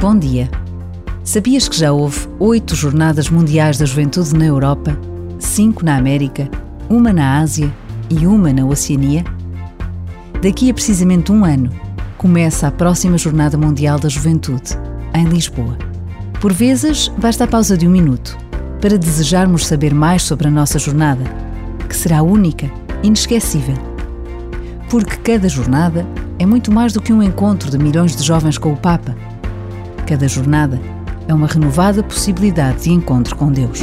Bom dia. Sabias que já houve oito Jornadas Mundiais da Juventude na Europa, cinco na América, uma na Ásia e uma na Oceania? Daqui a precisamente um ano, começa a próxima Jornada Mundial da Juventude, em Lisboa. Por vezes, basta a pausa de um minuto para desejarmos saber mais sobre a nossa jornada, que será única, inesquecível. Porque cada jornada é muito mais do que um encontro de milhões de jovens com o Papa. Cada jornada é uma renovada possibilidade de encontro com Deus.